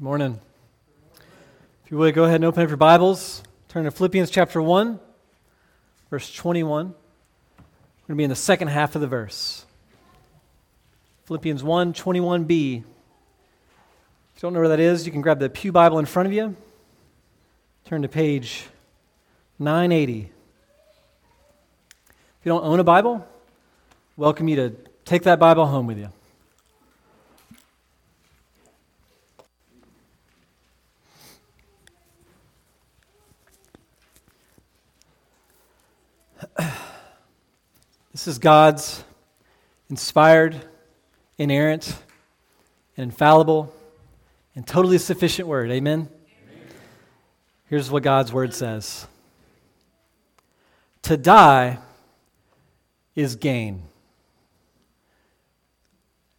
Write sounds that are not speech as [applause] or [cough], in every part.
Good morning. If you would, go ahead and open up your Bibles. Turn to Philippians chapter 1, verse 21. We're going to be in the second half of the verse. Philippians 1, 21b. If you don't know where that is, you can grab the Pew Bible in front of you. Turn to page 980. If you don't own a Bible, welcome you to take that Bible home with you. This is God's inspired, inerrant, and infallible, and totally sufficient word. Amen? Amen? Here's what God's word says To die is gain.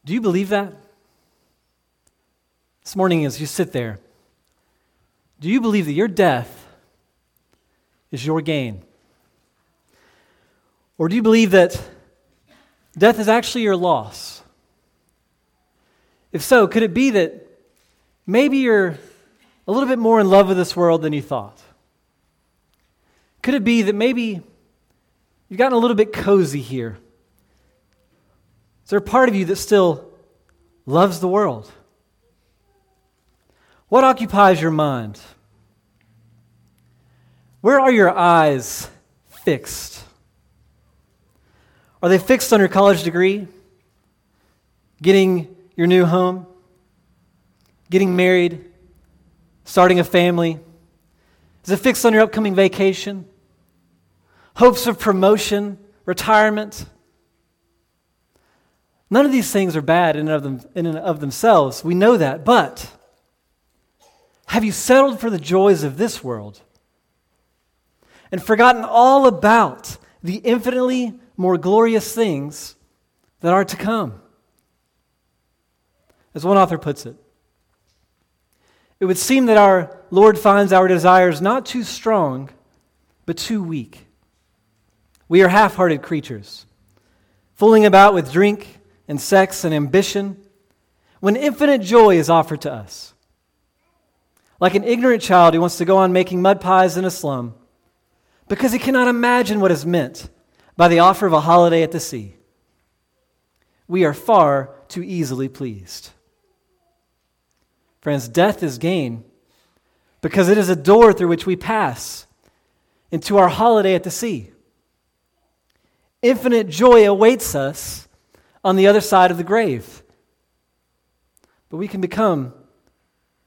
Do you believe that? This morning, as you sit there, do you believe that your death is your gain? Or do you believe that death is actually your loss? If so, could it be that maybe you're a little bit more in love with this world than you thought? Could it be that maybe you've gotten a little bit cozy here? Is there a part of you that still loves the world? What occupies your mind? Where are your eyes fixed? Are they fixed on your college degree? Getting your new home? Getting married? Starting a family? Is it fixed on your upcoming vacation? Hopes of promotion? Retirement? None of these things are bad in and of, them, in and of themselves. We know that. But have you settled for the joys of this world and forgotten all about the infinitely more glorious things that are to come. As one author puts it, it would seem that our Lord finds our desires not too strong, but too weak. We are half hearted creatures, fooling about with drink and sex and ambition when infinite joy is offered to us. Like an ignorant child who wants to go on making mud pies in a slum because he cannot imagine what is meant by the offer of a holiday at the sea. We are far too easily pleased. Friends, death is gain because it is a door through which we pass into our holiday at the sea. Infinite joy awaits us on the other side of the grave. But we can become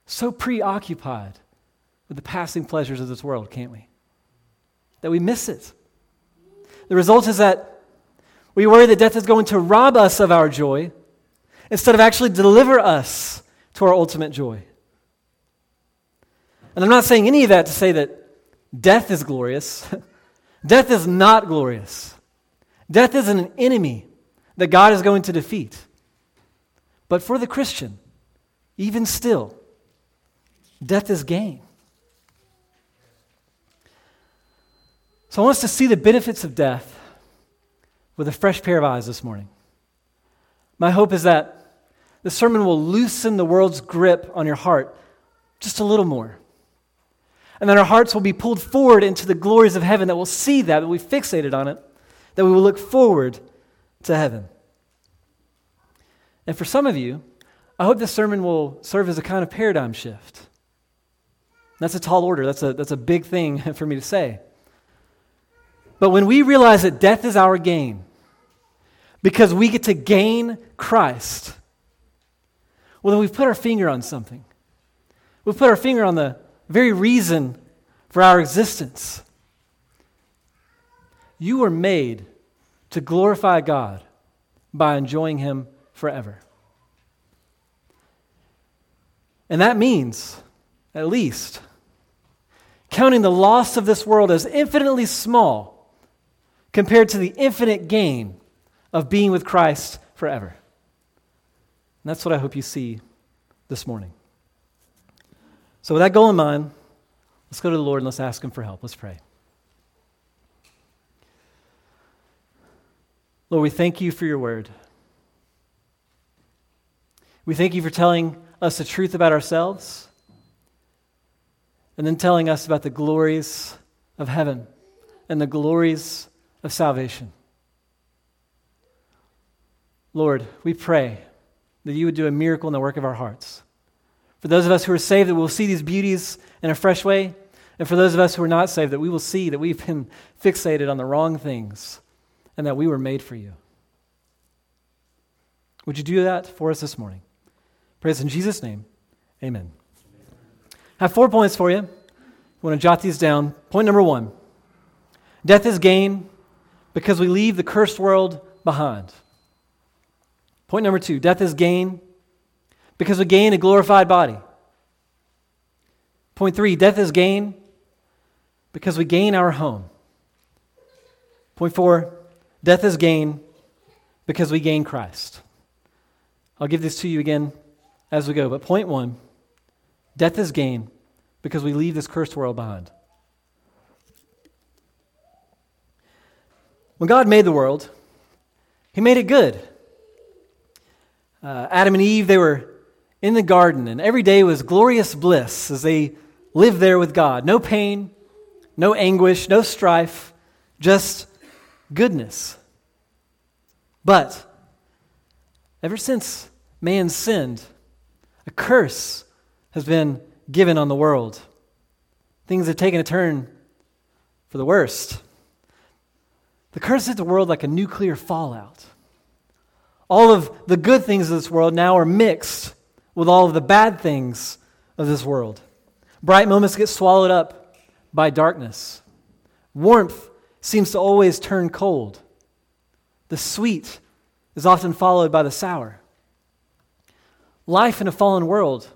so preoccupied with the passing pleasures of this world, can't we? That we miss it. The result is that we worry that death is going to rob us of our joy instead of actually deliver us to our ultimate joy. And I'm not saying any of that to say that death is glorious. [laughs] death is not glorious. Death is an enemy that God is going to defeat. But for the Christian, even still, death is gain. So I want us to see the benefits of death with a fresh pair of eyes this morning. My hope is that the sermon will loosen the world's grip on your heart just a little more. And that our hearts will be pulled forward into the glories of heaven, that we'll see that, that we fixated on it, that we will look forward to heaven. And for some of you, I hope this sermon will serve as a kind of paradigm shift. That's a tall order. That's a, that's a big thing [laughs] for me to say. But when we realize that death is our gain, because we get to gain Christ, well, then we've put our finger on something. We've put our finger on the very reason for our existence. You were made to glorify God by enjoying Him forever. And that means, at least, counting the loss of this world as infinitely small compared to the infinite gain of being with Christ forever. And that's what I hope you see this morning. So, with that goal in mind, let's go to the Lord and let's ask Him for help. Let's pray. Lord, we thank you for your word. We thank you for telling us the truth about ourselves and then telling us about the glories of heaven and the glories of salvation. Lord, we pray that you would do a miracle in the work of our hearts. For those of us who are saved, that we'll see these beauties in a fresh way. And for those of us who are not saved, that we will see that we've been fixated on the wrong things and that we were made for you. Would you do that for us this morning? Praise in Jesus' name. Amen. I have four points for you. I want to jot these down. Point number one death is gain because we leave the cursed world behind. Point number two death is gain because we gain a glorified body. Point three death is gain because we gain our home. Point four death is gain because we gain Christ. I'll give this to you again as we go. But point one death is gain because we leave this cursed world behind. When God made the world, He made it good. Uh, Adam and Eve, they were in the garden, and every day was glorious bliss as they lived there with God. No pain, no anguish, no strife, just goodness. But ever since man sinned, a curse has been given on the world. Things have taken a turn for the worst. The curse hit the world like a nuclear fallout. All of the good things of this world now are mixed with all of the bad things of this world. Bright moments get swallowed up by darkness. Warmth seems to always turn cold. The sweet is often followed by the sour. Life in a fallen world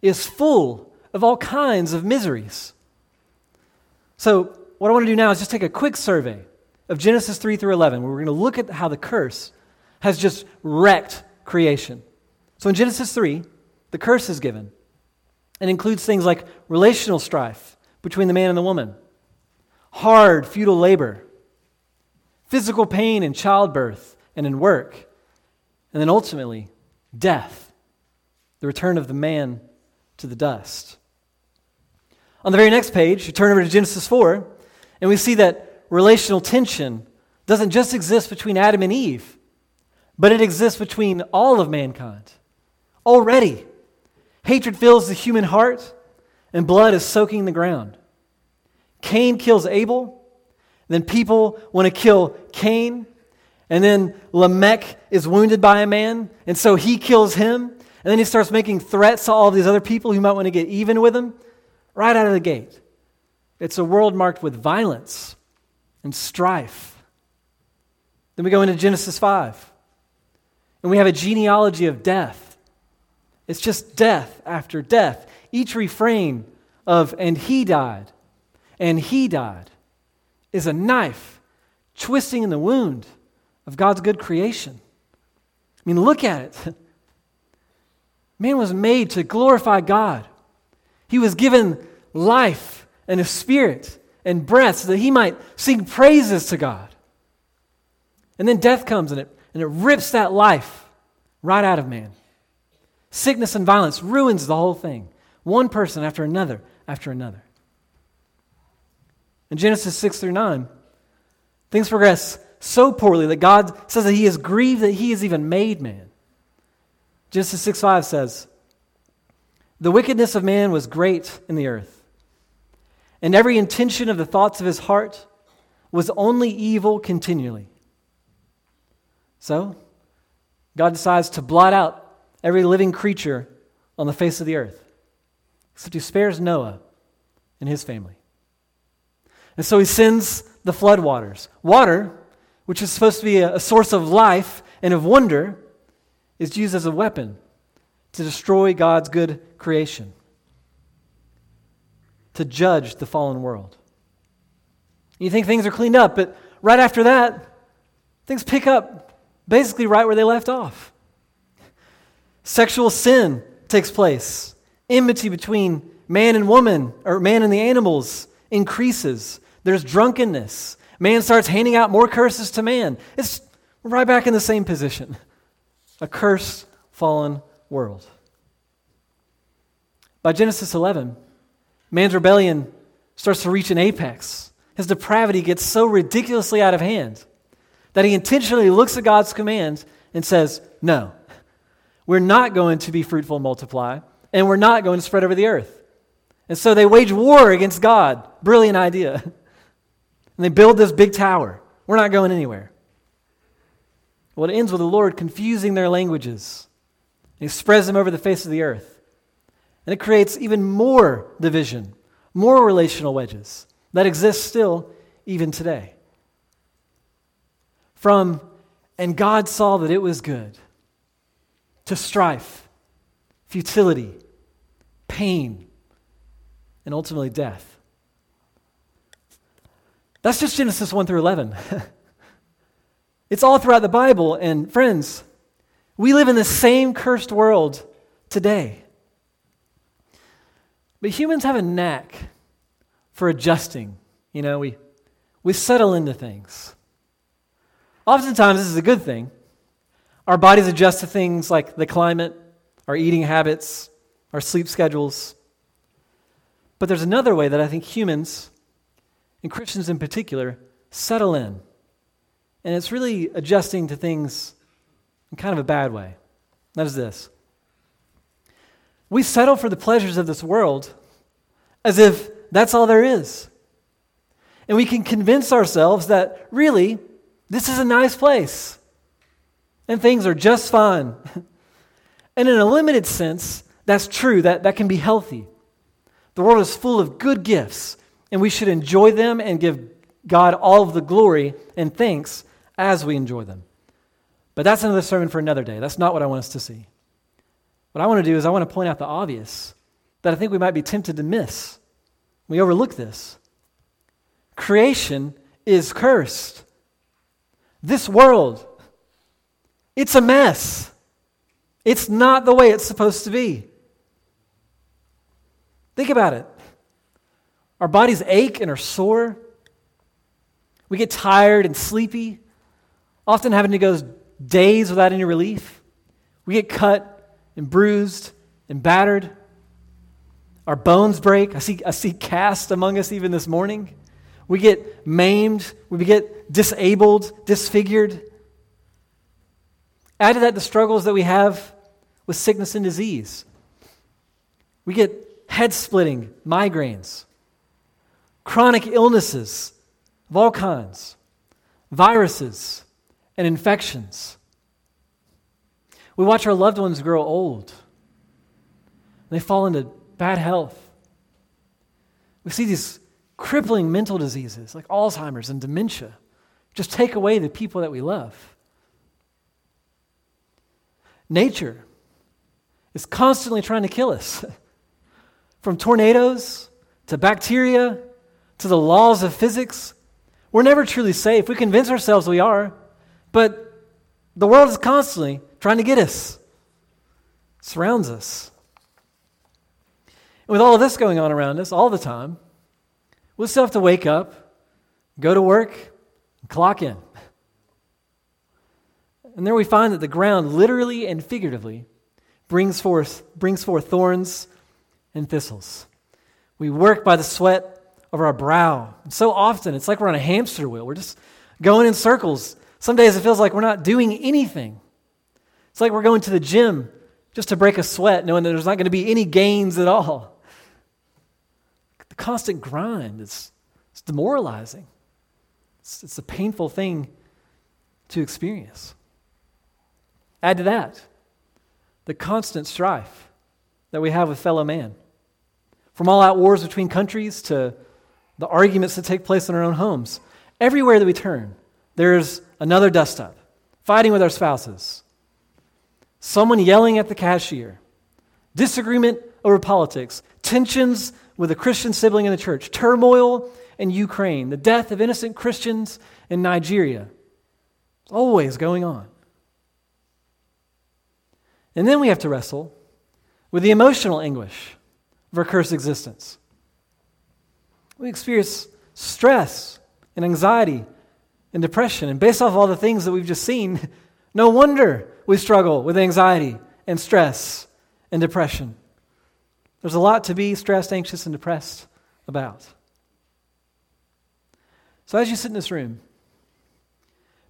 is full of all kinds of miseries. So, what I want to do now is just take a quick survey of Genesis 3 through 11, where we're going to look at how the curse has just wrecked creation. So, in Genesis 3, the curse is given and includes things like relational strife between the man and the woman, hard, futile labor, physical pain in childbirth and in work, and then ultimately, death the return of the man to the dust. On the very next page, you turn over to Genesis 4, and we see that relational tension doesn't just exist between Adam and Eve, but it exists between all of mankind. Already, hatred fills the human heart, and blood is soaking the ground. Cain kills Abel, then people want to kill Cain, and then Lamech is wounded by a man, and so he kills him. And then he starts making threats to all of these other people who might want to get even with him right out of the gate. It's a world marked with violence and strife. Then we go into Genesis 5, and we have a genealogy of death. It's just death after death. Each refrain of, and he died, and he died, is a knife twisting in the wound of God's good creation. I mean, look at it. [laughs] Man was made to glorify God. He was given life and a spirit and breath so that he might sing praises to God. And then death comes and it, and it rips that life right out of man. Sickness and violence ruins the whole thing. One person after another after another. In Genesis 6 through 9, things progress so poorly that God says that he is grieved that he has even made man. Genesis 6 5 says, The wickedness of man was great in the earth, and every intention of the thoughts of his heart was only evil continually. So, God decides to blot out every living creature on the face of the earth, except he spares Noah and his family. And so he sends the flood waters. Water, which is supposed to be a, source of life and of wonder, is used as a weapon to destroy God's good creation, to judge the fallen world. You think things are cleaned up, but right after that, things pick up basically right where they left off. Sexual sin takes place, enmity between man and woman, or man and the animals, increases. There's drunkenness. Man starts handing out more curses to man. It's right back in the same position a cursed, fallen world. By Genesis 11, man's rebellion starts to reach an apex. His depravity gets so ridiculously out of hand that he intentionally looks at God's commands and says, No, we're not going to be fruitful and multiply, and we're not going to spread over the earth. And so they wage war against God. Brilliant idea. [laughs] And they build this big tower. We're not going anywhere. Well, it ends with the Lord confusing their languages. He spreads them over the face of the earth. And it creates even more division, more relational wedges that exist still even today. From, and God saw that it was good, to strife, futility, pain, and ultimately death. That's just Genesis 1 through 11. [laughs] it's all throughout the Bible. And friends, we live in the same cursed world today. But humans have a knack for adjusting. You know, we, we settle into things. Oftentimes, this is a good thing. Our bodies adjust to things like the climate, our eating habits, our sleep schedules. But there's another way that I think humans and Christians in particular, settle in. And it's really adjusting to things in kind of a bad way. That is this we settle for the pleasures of this world as if that's all there is. And we can convince ourselves that really, this is a nice place and things are just fine. [laughs] and in a limited sense, that's true, that, that can be healthy. The world is full of good gifts and we should enjoy them and give God all of the glory and thanks as we enjoy them. But that's another sermon for another day. That's not what I want us to see. What I want to do is I want to point out the obvious that I think we might be tempted to miss. We overlook this. Creation is cursed. This world, it's a mess. It's not the way it's supposed to be. Think about it. Our bodies ache and are sore. We get tired and sleepy, often having to go days without any relief. We get cut and bruised and battered. Our bones break. I see, I see cast among us even this morning. We get maimed. We get disabled, disfigured. Add to that the struggles that we have with sickness and disease. We get head splitting, migraines chronic illnesses of all kinds, viruses, and infections. We watch our loved ones grow old. They fall into bad health. We see these crippling mental diseases like Alzheimer's and dementia just take away the people that we love. Nature is constantly trying to kill us. [laughs] From tornadoes to bacteria to the laws of physics. We're never truly safe. We convince ourselves we are, but the world is constantly trying to get us, surrounds us. And with all of this going on around us all the time, we'll still have to wake up, go to work, and clock in. And there we find that the ground, literally and figuratively, brings forth, brings forth thorns and thistles. We work by the sweat of our brow. so often, it's like we're on a hamster wheel. We're just going in circles. Some days it feels like we're not doing anything. It's like we're going to the gym just to break a sweat, knowing that there's not going to be any gains at all. The constant grind is it's demoralizing. It's, it's a painful thing to experience. Add to that the constant strife that we have with fellow man. From all out wars between countries to the arguments that take place in our own homes. Everywhere that we turn, there's another dust up, fighting with our spouses, someone yelling at the cashier, disagreement over politics, tensions with a Christian sibling in the church, turmoil in Ukraine, the death of innocent Christians in Nigeria. It's always going on. And then we have to wrestle with the emotional anguish of our cursed existence. We experience stress and anxiety and depression. And based off all the things that we've just seen, [laughs] no wonder we struggle with anxiety and stress and depression. There's a lot to be stressed, anxious, and depressed about. So, as you sit in this room,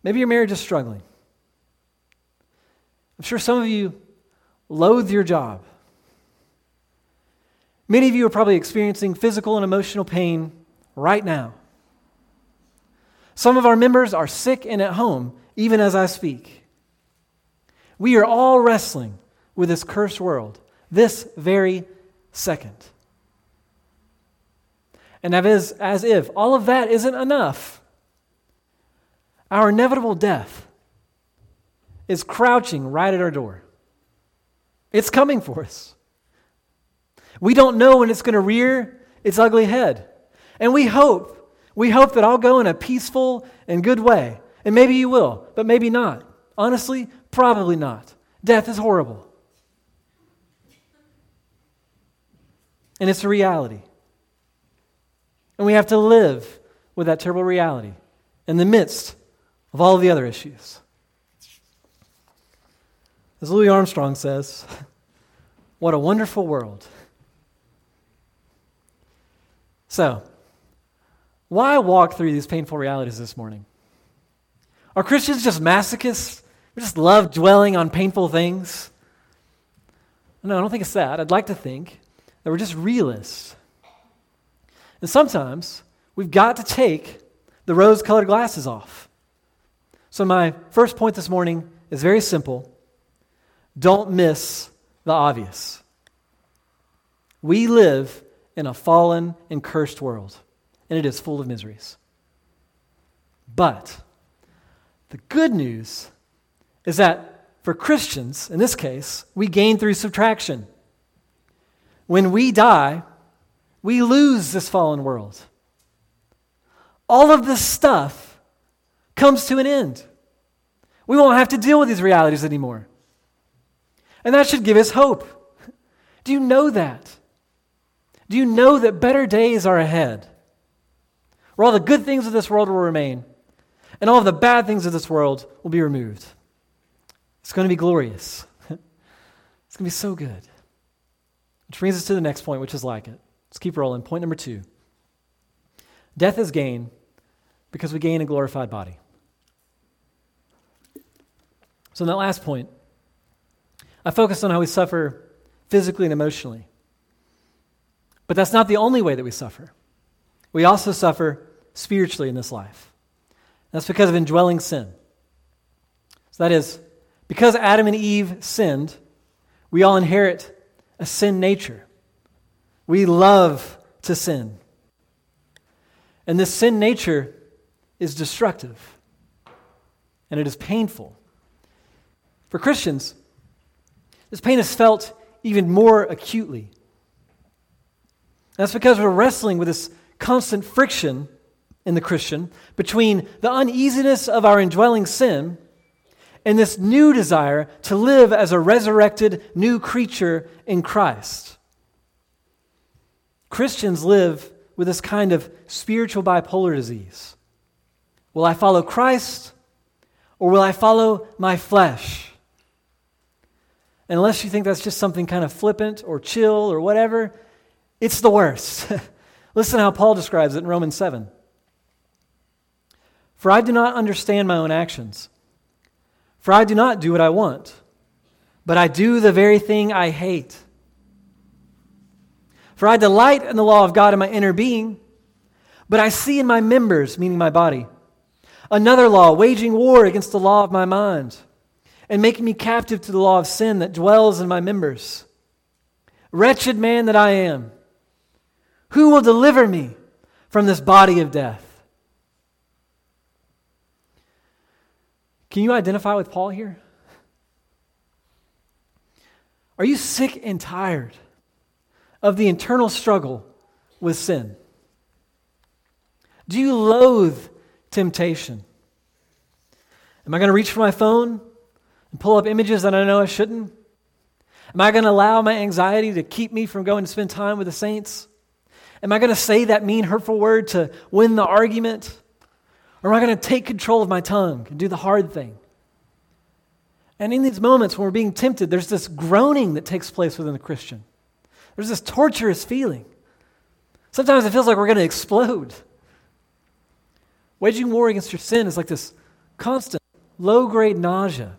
maybe your marriage is struggling. I'm sure some of you loathe your job. Many of you are probably experiencing physical and emotional pain right now. Some of our members are sick and at home, even as I speak. We are all wrestling with this cursed world this very second. And as, as if all of that isn't enough, our inevitable death is crouching right at our door. It's coming for us. We don't know when it's going to rear its ugly head. And we hope, we hope that I'll go in a peaceful and good way. And maybe you will, but maybe not. Honestly, probably not. Death is horrible. And it's a reality. And we have to live with that terrible reality in the midst of all the other issues. As Louis Armstrong says, what a wonderful world. So, why walk through these painful realities this morning? Are Christians just masochists? We just love dwelling on painful things? No, I don't think it's that. I'd like to think that we're just realists. And sometimes we've got to take the rose colored glasses off. So, my first point this morning is very simple don't miss the obvious. We live in a fallen and cursed world, and it is full of miseries. But the good news is that for Christians, in this case, we gain through subtraction. When we die, we lose this fallen world. All of this stuff comes to an end. We won't have to deal with these realities anymore. And that should give us hope. Do you know that? Do you know that better days are ahead? Where all the good things of this world will remain, and all of the bad things of this world will be removed. It's going to be glorious. [laughs] it's going to be so good. Which brings us to the next point, which is like it. Let's keep rolling. Point number two Death is gain because we gain a glorified body. So, in that last point, I focused on how we suffer physically and emotionally. But that's not the only way that we suffer. We also suffer spiritually in this life. That's because of indwelling sin. So, that is, because Adam and Eve sinned, we all inherit a sin nature. We love to sin. And this sin nature is destructive and it is painful. For Christians, this pain is felt even more acutely. That's because we're wrestling with this constant friction in the Christian between the uneasiness of our indwelling sin and this new desire to live as a resurrected new creature in Christ. Christians live with this kind of spiritual bipolar disease. Will I follow Christ or will I follow my flesh? And unless you think that's just something kind of flippant or chill or whatever, it's the worst. [laughs] Listen how Paul describes it in Romans 7. For I do not understand my own actions. For I do not do what I want, but I do the very thing I hate. For I delight in the law of God in my inner being, but I see in my members, meaning my body, another law waging war against the law of my mind and making me captive to the law of sin that dwells in my members. Wretched man that I am, who will deliver me from this body of death? Can you identify with Paul here? Are you sick and tired? of the internal struggle with sin? Do you loathe temptation? Am I going to reach for my phone and pull up images that I know I shouldn't? Am I going to allow my anxiety to keep me from going to spend time with the saints? Am I going to say that mean, hurtful word to win the argument? Or am I going to take control of my tongue and do the hard thing? And in these moments when we're being tempted, there's this groaning that takes place within the Christian. There's this torturous feeling. Sometimes it feels like we're going to explode. Waging war against your sin is like this constant low grade nausea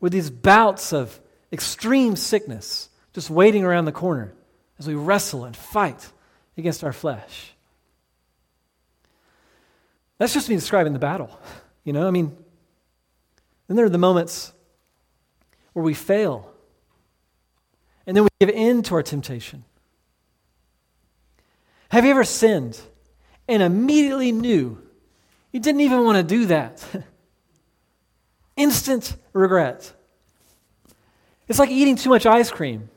with these bouts of extreme sickness just waiting around the corner as we wrestle and fight against our flesh. That's just me describing the battle. You know, I mean, then there are the moments where we fail and then we give in to our temptation. Have you ever sinned and immediately knew you didn't even want to do that? [laughs] Instant regret. It's like eating too much ice cream.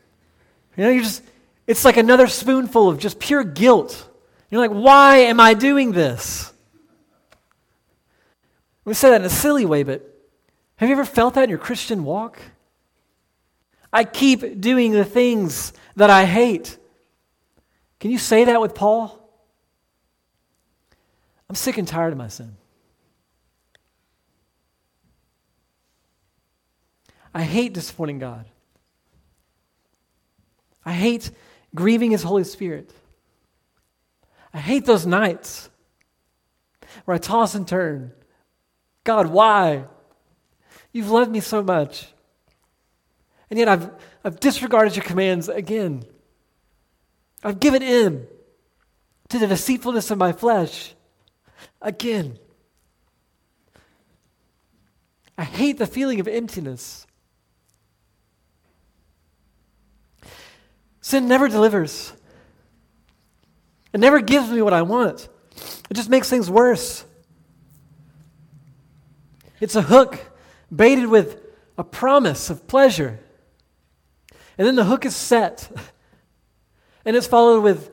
You know, you just, it's like another spoonful of just pure guilt. You're like, why am I doing this? We say that in a silly way, but have you ever felt that in your Christian walk? I keep doing the things that I hate. Can you say that with Paul? I'm sick and tired of my sin. I hate disappointing God. I hate grieving His Holy Spirit. I hate those nights where I toss and turn. God, why? You've loved me so much. And yet I've, I've disregarded your commands again. I've given in to the deceitfulness of my flesh again. I hate the feeling of emptiness. Sin never delivers. It never gives me what I want. It just makes things worse. It's a hook baited with a promise of pleasure. And then the hook is set. [laughs] And it's followed with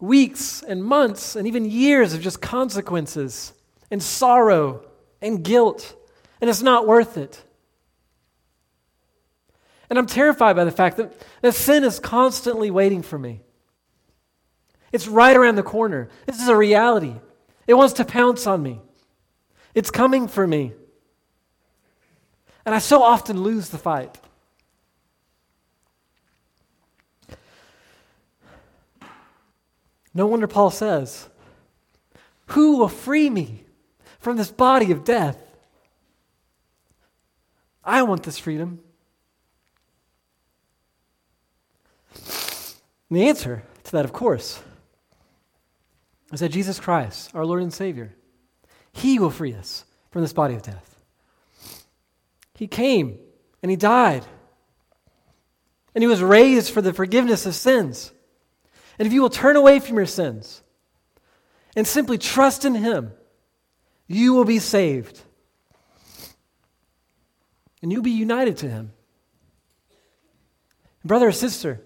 weeks and months and even years of just consequences and sorrow and guilt. And it's not worth it. And I'm terrified by the fact that, that sin is constantly waiting for me. It's right around the corner. This is a reality. It wants to pounce on me. It's coming for me. And I so often lose the fight. No wonder Paul says, Who will free me from this body of death? I want this freedom. And the answer to that, of course, is that Jesus Christ, our Lord and Savior, He will free us from this body of death. He came and He died. And He was raised for the forgiveness of sins. And if you will turn away from your sins and simply trust in Him, you will be saved. And you'll be united to Him. Brother or sister,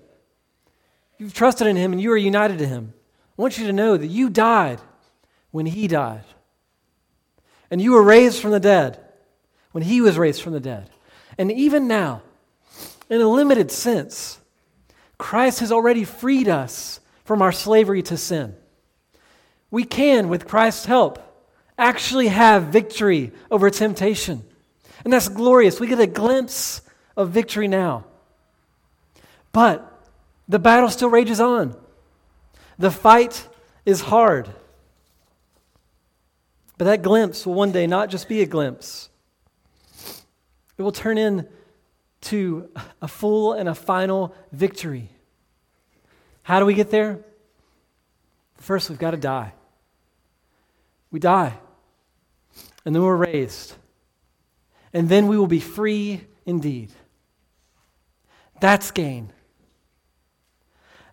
You've trusted in Him and you are united to Him. I want you to know that you died when He died. And you were raised from the dead when He was raised from the dead. And even now, in a limited sense, Christ has already freed us from our slavery to sin. We can, with Christ's help, actually have victory over temptation. And that's glorious. We get a glimpse of victory now. But the battle still rages on. The fight is hard. But that glimpse will one day not just be a glimpse, it will turn into a full and a final victory. How do we get there? First, we've got to die. We die. And then we're raised. And then we will be free indeed. That's gain.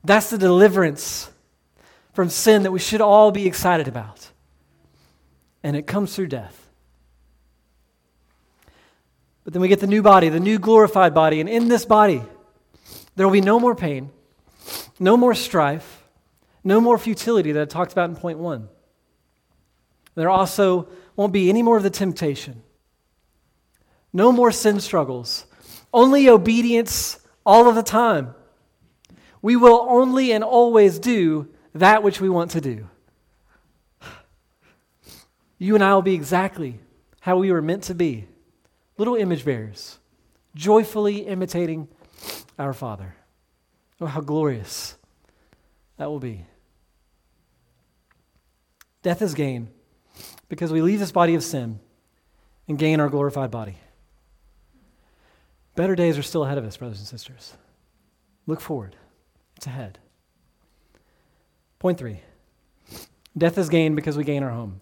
That's the deliverance from sin that we should all be excited about. And it comes through death. But then we get the new body, the new glorified body. And in this body, there will be no more pain, no more strife, no more futility that I talked about in point one. There also won't be any more of the temptation, no more sin struggles, only obedience all of the time we will only and always do that which we want to do. You and I will be exactly how we were meant to be little image bearers, joyfully imitating our Father. Oh, how glorious that will be. Death is gain because we leave this body of sin and gain our glorified body. Better days are still ahead of us, brothers and sisters. Look forward, it's ahead. Point three death is gain because we gain our home.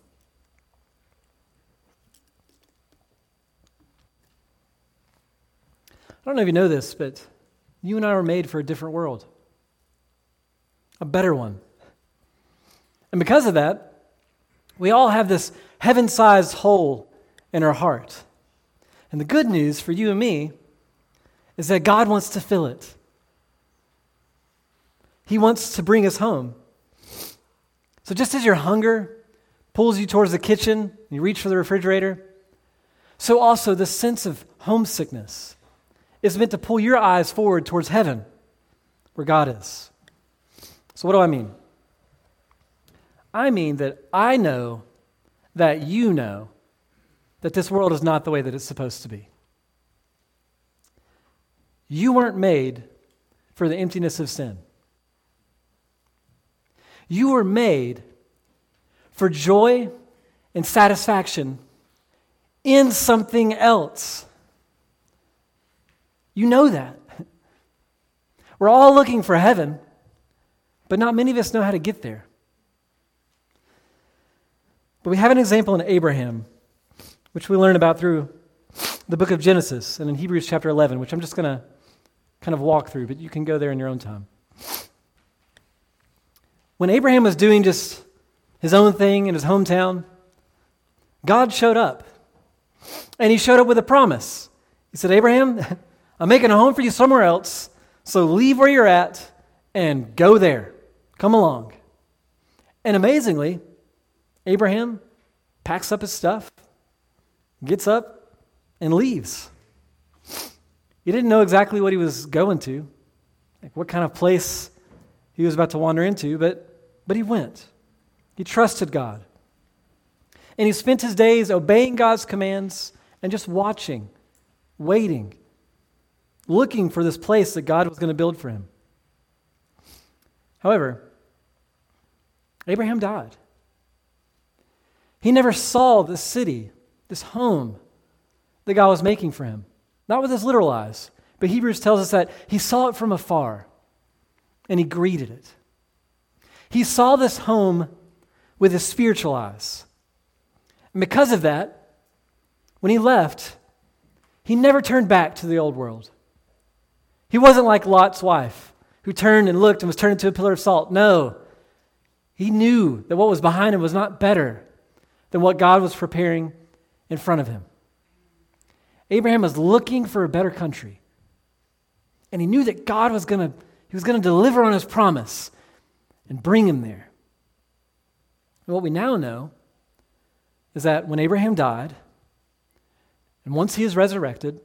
Don't know if you know this, but you and I were made for a different world, a better one. And because of that, we all have this heaven sized hole in our heart. And the good news for you and me is that God wants to fill it. He wants to bring us home. So, just as your hunger pulls you towards the kitchen, you reach for the refrigerator, so also the sense of homesickness is meant to pull your eyes forward towards heaven, where God is. So, what do I mean? I mean that I know that you know that this world is not the way that it's supposed to be. You weren't made for the emptiness of sin. You were made for joy and satisfaction in something else. You know that. We're all looking for heaven, but not many of us know how to get there. But we have an example in Abraham, which we learn about through the book of Genesis and in Hebrews chapter 11, which I'm just going to kind of walk through, but you can go there in your own time. When Abraham was doing just his own thing in his hometown, God showed up. And he showed up with a promise. He said, Abraham, [laughs] I'm making a home for you somewhere else, so leave where you're at and go there. Come along. And amazingly, Abraham packs up his stuff, gets up, and leaves. He didn't know exactly what he was going to, like what kind of place he was about to wander into, but, but he went. He trusted God. And he spent his days obeying God's commands and just watching, waiting, looking for this place that God was going to build for him. However, Abraham died. He never saw the city, this home that God was making for him. Not with his literal eyes, but Hebrews tells us that he saw it from afar and he greeted it. He saw this home with his spiritual eyes. And because of that, when he left, he never turned back to the old world. He wasn't like Lot's wife, who turned and looked and was turned into a pillar of salt. No, he knew that what was behind him was not better than what God was preparing in front of him. Abraham was looking for a better country. And he knew that God was going to he was going to deliver on his promise and bring him there. And what we now know is that when Abraham died, and once he is resurrected,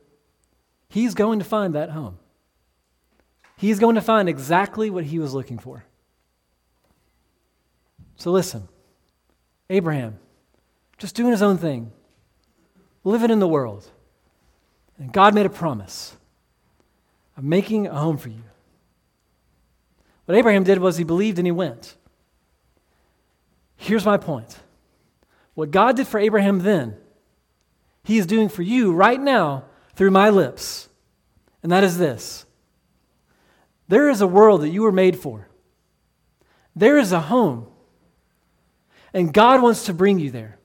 he's going to find that home. He's going to find exactly what he was looking for. So listen, Abraham, just doing his own thing, living in the world. And God made a promise of making a home for you. What Abraham did was he believed and he went. Here's my point what God did for Abraham then, he is doing for you right now through my lips. And that is this there is a world that you were made for, there is a home. And God wants to bring you there.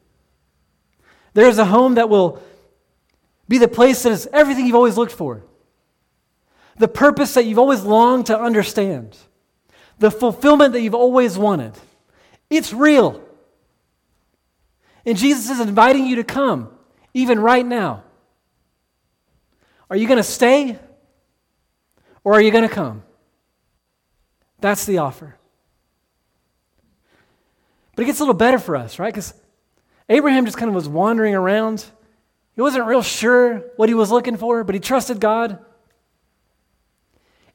There is a home that will be the place that is everything you've always looked for, the purpose that you've always longed to understand, the fulfillment that you've always wanted. It's real. And Jesus is inviting you to come, even right now. Are you going to stay or are you going to come? That's the offer. But it gets a little better for us, right? Because Abraham just kind of was wandering around. He wasn't real sure what he was looking for, but he trusted God.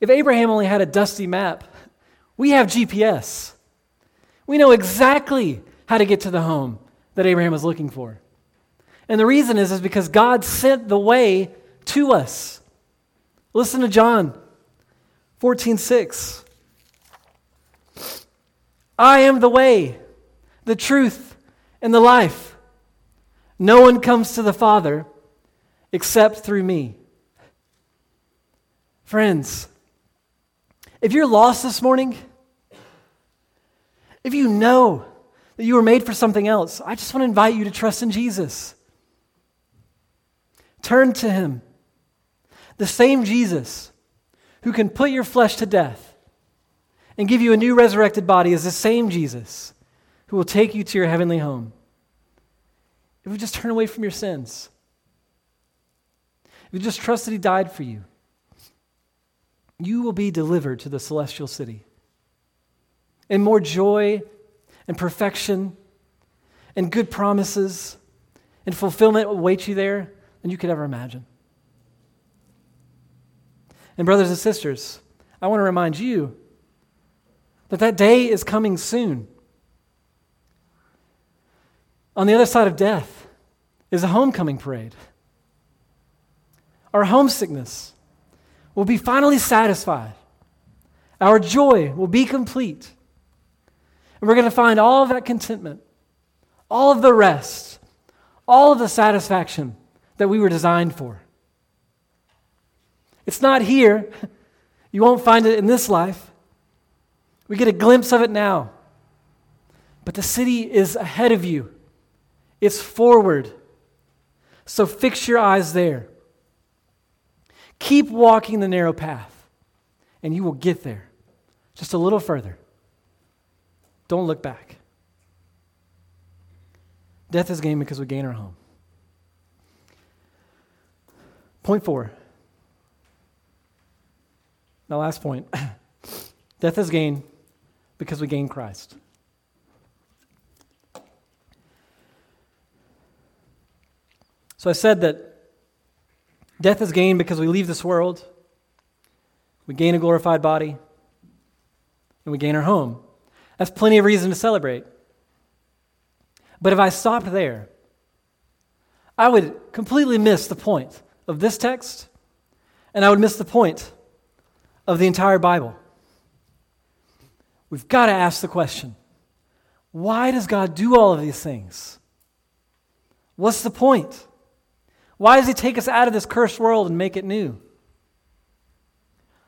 If Abraham only had a dusty map, we have GPS. We know exactly how to get to the home that Abraham was looking for. And the reason is, is because God sent the way to us. Listen to John 14:6 I am the way, the truth, and the life. No one comes to the Father except through me. Friends, if you're lost this morning, if you know that you were made for something else, I just want to invite you to trust in Jesus. Turn to Him. The same Jesus who can put your flesh to death and give you a new resurrected body is the same Jesus who will take you to your heavenly home. If you just turn away from your sins, if you just trust that He died for you, you will be delivered to the celestial city. And more joy and perfection and good promises and fulfillment await you there than you could ever imagine. And, brothers and sisters, I want to remind you that that day is coming soon. On the other side of death is a homecoming parade. Our homesickness will be finally satisfied, our joy will be complete. And we're going to find all of that contentment, all of the rest, all of the satisfaction that we were designed for. It's not here. [laughs] You won't find it in this life. We get a glimpse of it now. But the city is ahead of you, it's forward. So fix your eyes there. Keep walking the narrow path, and you will get there just a little further. Don't look back. Death is gain because we gain our home. Point four. Now, last point [clears throat] death is gain because we gain Christ. So I said that death is gain because we leave this world, we gain a glorified body, and we gain our home. That's plenty of reason to celebrate. But if I stopped there, I would completely miss the point of this text, and I would miss the point of the entire Bible. We've got to ask the question why does God do all of these things? What's the point? Why does He take us out of this cursed world and make it new?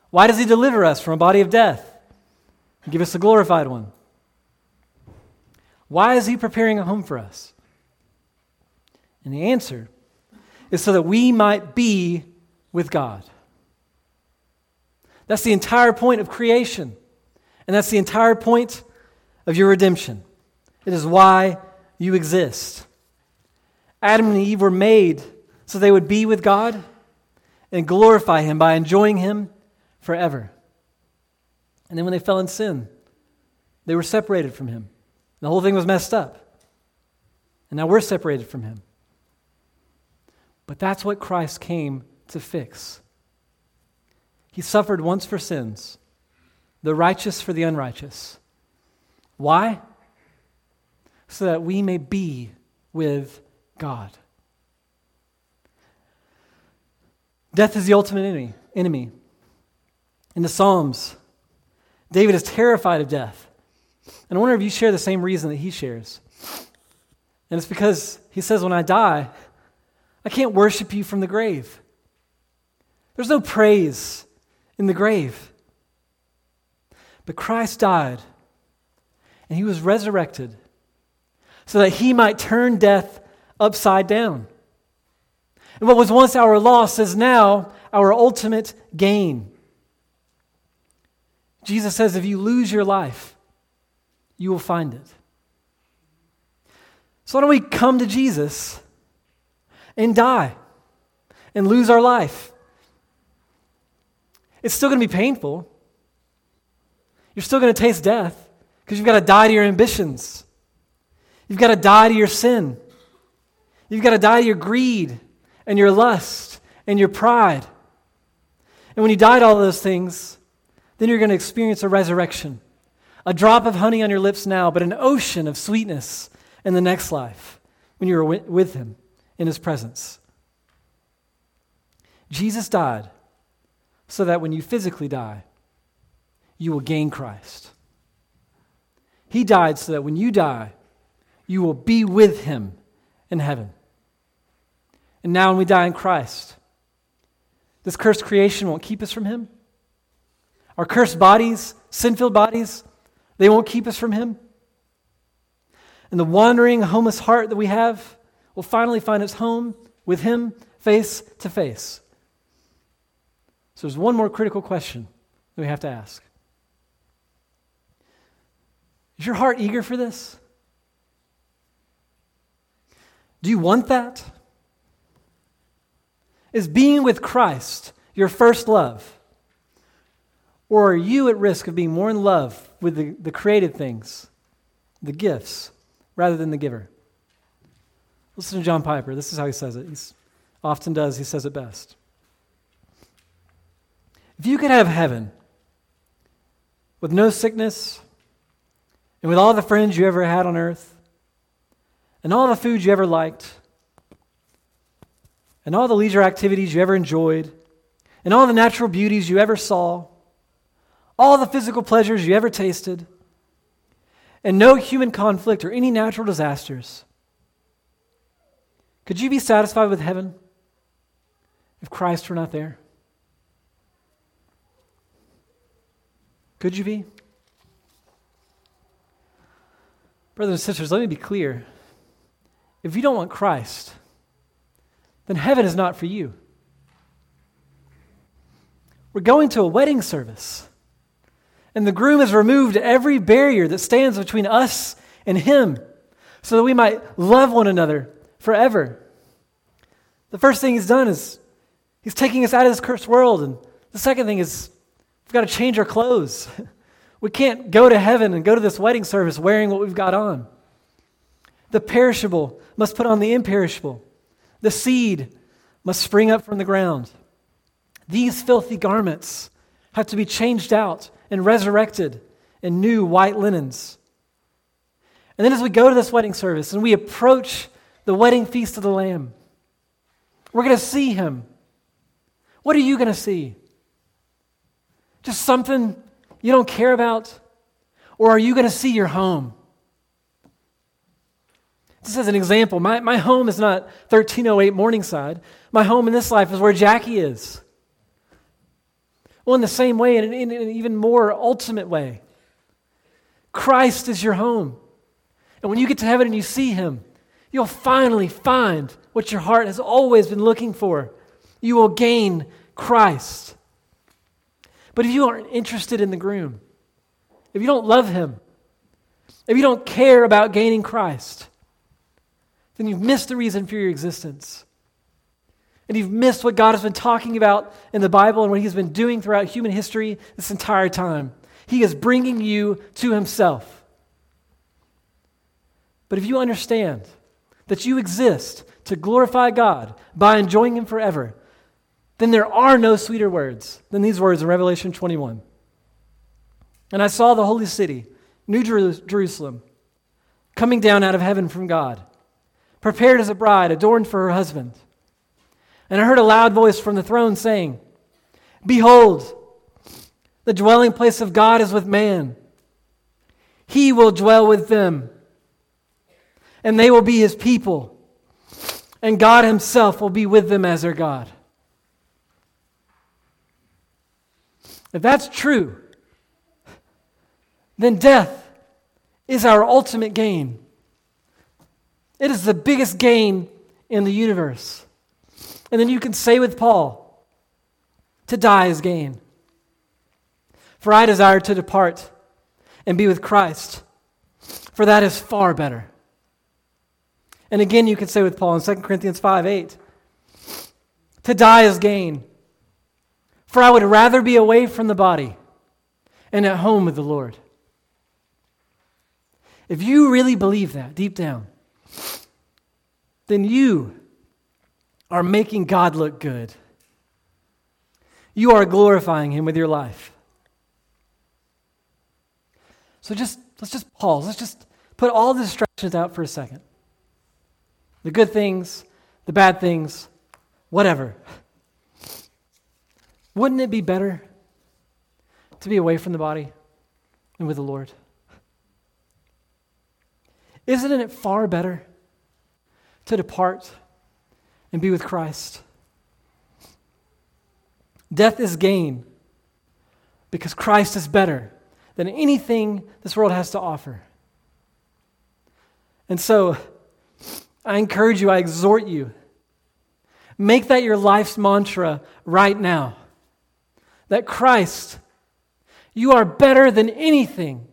Why does He deliver us from a body of death and give us a glorified one? Why is He preparing a home for us? And the answer is so that we might be with God. That's the entire point of creation. And that's the entire point of your redemption. It is why you exist. Adam and Eve were made so they would be with God and glorify Him by enjoying Him forever. And then when they fell in sin, they were separated from Him. The whole thing was messed up. And now we're separated from Him. But that's what Christ came to fix. He suffered once for sins, the righteous for the unrighteous. Why? So that we may be with God. Death is the ultimate enemy. enemy. In the Psalms, David is terrified of death. And I wonder if you share the same reason that he shares. And it's because he says, When I die, I can't worship you from the grave. There's no praise in the grave. But Christ died and he was resurrected so that he might turn death upside down. And what was once our loss is now our ultimate gain. Jesus says, if you lose your life, you will find it. So, why don't we come to Jesus and die and lose our life? It's still going to be painful. You're still going to taste death because you've got to die to your ambitions. You've got to die to your sin. You've got to die to your greed and your lust and your pride. And when you die to all those things, then you're going to experience a resurrection. A drop of honey on your lips now, but an ocean of sweetness in the next life when you are with Him in His presence. Jesus died so that when you physically die, you will gain Christ. He died so that when you die, you will be with him in heaven. And now, when we die in Christ, this cursed creation won't keep us from him. Our cursed bodies, sin filled bodies, they won't keep us from him. And the wandering, homeless heart that we have will finally find its home with him face to face. So there's one more critical question that we have to ask Is your heart eager for this? Do you want that? Is being with Christ your first love? Or are you at risk of being more in love with the, the created things, the gifts, rather than the giver? Listen to John Piper. This is how he says it. He often does, he says it best. If you could have heaven with no sickness and with all the friends you ever had on earth and all the food you ever liked and all the leisure activities you ever enjoyed and all the natural beauties you ever saw, all the physical pleasures you ever tasted, and no human conflict or any natural disasters, could you be satisfied with heaven if Christ were not there? Could you be? Brothers and sisters, let me be clear. If you don't want Christ, then heaven is not for you. We're going to a wedding service, and the groom has removed every barrier that stands between us and him so that we might love one another forever. The first thing he's done is he's taking us out of this cursed world, and the second thing is We've got to change our clothes. [laughs] We can't go to heaven and go to this wedding service wearing what we've got on. The perishable must put on the imperishable. The seed must spring up from the ground. These filthy garments have to be changed out and resurrected in new white linens. And then as we go to this wedding service and we approach the wedding feast of the Lamb, we're going to see him. What are you going to see? Just something you don't care about? Or are you going to see your home? Just as an example, my, my home is not 1308 Morningside. My home in this life is where Jackie is. Well, in the same way, and in, in an even more ultimate way, Christ is your home. And when you get to heaven and you see him, you'll finally find what your heart has always been looking for. You will gain Christ. But if you aren't interested in the groom, if you don't love him, if you don't care about gaining Christ, then you've missed the reason for your existence. And you've missed what God has been talking about in the Bible and what He's been doing throughout human history this entire time. He is bringing you to Himself. But if you understand that you exist to glorify God by enjoying Him forever, then there are no sweeter words than these words in Revelation 21. And I saw the holy city, New Jerusalem, coming down out of heaven from God, prepared as a bride, adorned for her husband. And I heard a loud voice from the throne saying, Behold, the dwelling place of God is with man. He will dwell with them, and they will be his people, and God himself will be with them as their God. If that's true, then death is our ultimate gain. It is the biggest gain in the universe. And then you can say with Paul, to die is gain. For I desire to depart and be with Christ, for that is far better. And again, you can say with Paul in 2 Corinthians 5 8, to die is gain. For I would rather be away from the body and at home with the Lord. If you really believe that deep down, then you are making God look good. You are glorifying Him with your life. So just let's just pause. Let's just put all the distractions out for a second. The good things, the bad things, whatever. Wouldn't it be better to be away from the body and with the Lord? Isn't it far better to depart and be with Christ? Death is gain because Christ is better than anything this world has to offer. And so, I encourage you, I exhort you, make that your life's mantra right now. That Christ, you are better than anything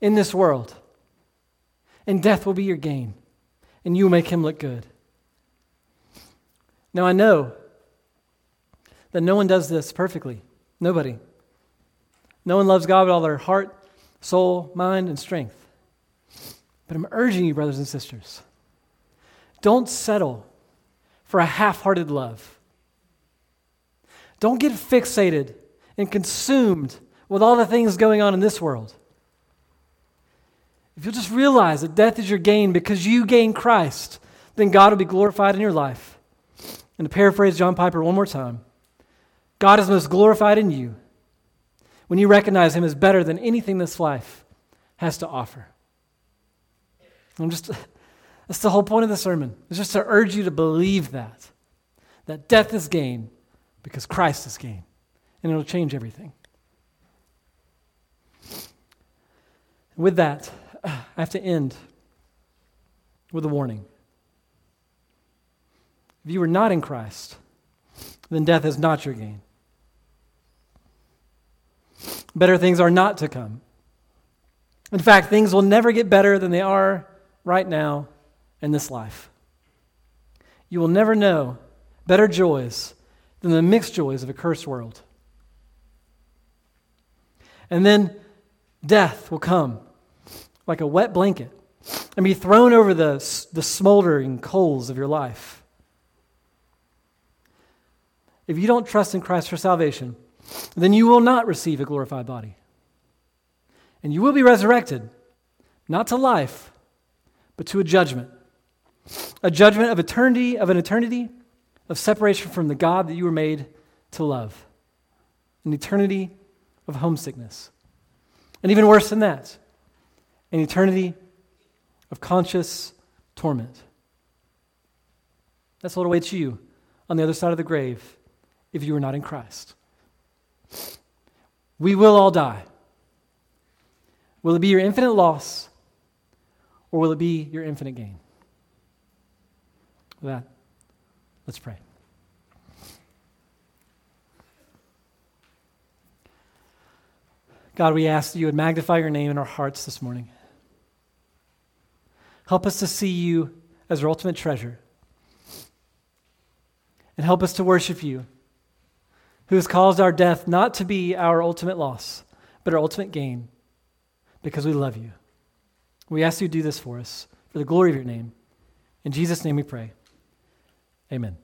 in this world. And death will be your gain, and you will make him look good. Now, I know that no one does this perfectly. Nobody. No one loves God with all their heart, soul, mind, and strength. But I'm urging you, brothers and sisters, don't settle for a half hearted love. Don't get fixated and consumed with all the things going on in this world. If you'll just realize that death is your gain because you gain Christ, then God will be glorified in your life. And to paraphrase John Piper one more time, God is most glorified in you when you recognize Him as better than anything this life has to offer. I'm just, that's the whole point of the sermon. It's just to urge you to believe that. That death is gain because Christ is gain. And it'll change everything. With that, I have to end with a warning. If you are not in Christ, then death is not your gain. Better things are not to come. In fact, things will never get better than they are right now in this life. You will never know better joys than the mixed joys of a cursed world. And then death will come like a wet blanket and be thrown over the, the smoldering coals of your life. If you don't trust in Christ for salvation, then you will not receive a glorified body. And you will be resurrected, not to life, but to a judgment. A judgment of eternity, of an eternity of separation from the God that you were made to love. An eternity of homesickness. And even worse than that, an eternity of conscious torment. That's what awaits you on the other side of the grave if you are not in Christ. We will all die. Will it be your infinite loss or will it be your infinite gain? With that, let's pray. God, we ask that you would magnify your name in our hearts this morning. Help us to see you as our ultimate treasure. And help us to worship you, who has caused our death not to be our ultimate loss, but our ultimate gain, because we love you. We ask you to do this for us for the glory of your name. In Jesus' name we pray. Amen.